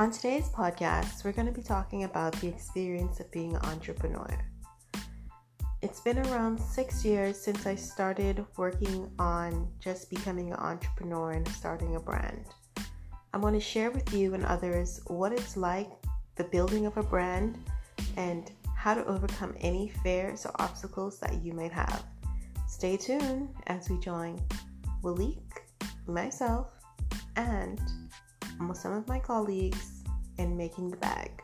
On today's podcast, we're going to be talking about the experience of being an entrepreneur. It's been around six years since I started working on just becoming an entrepreneur and starting a brand. I want to share with you and others what it's like, the building of a brand, and how to overcome any fears or obstacles that you might have. Stay tuned as we join Walik, myself, and some of my colleagues in making the bag.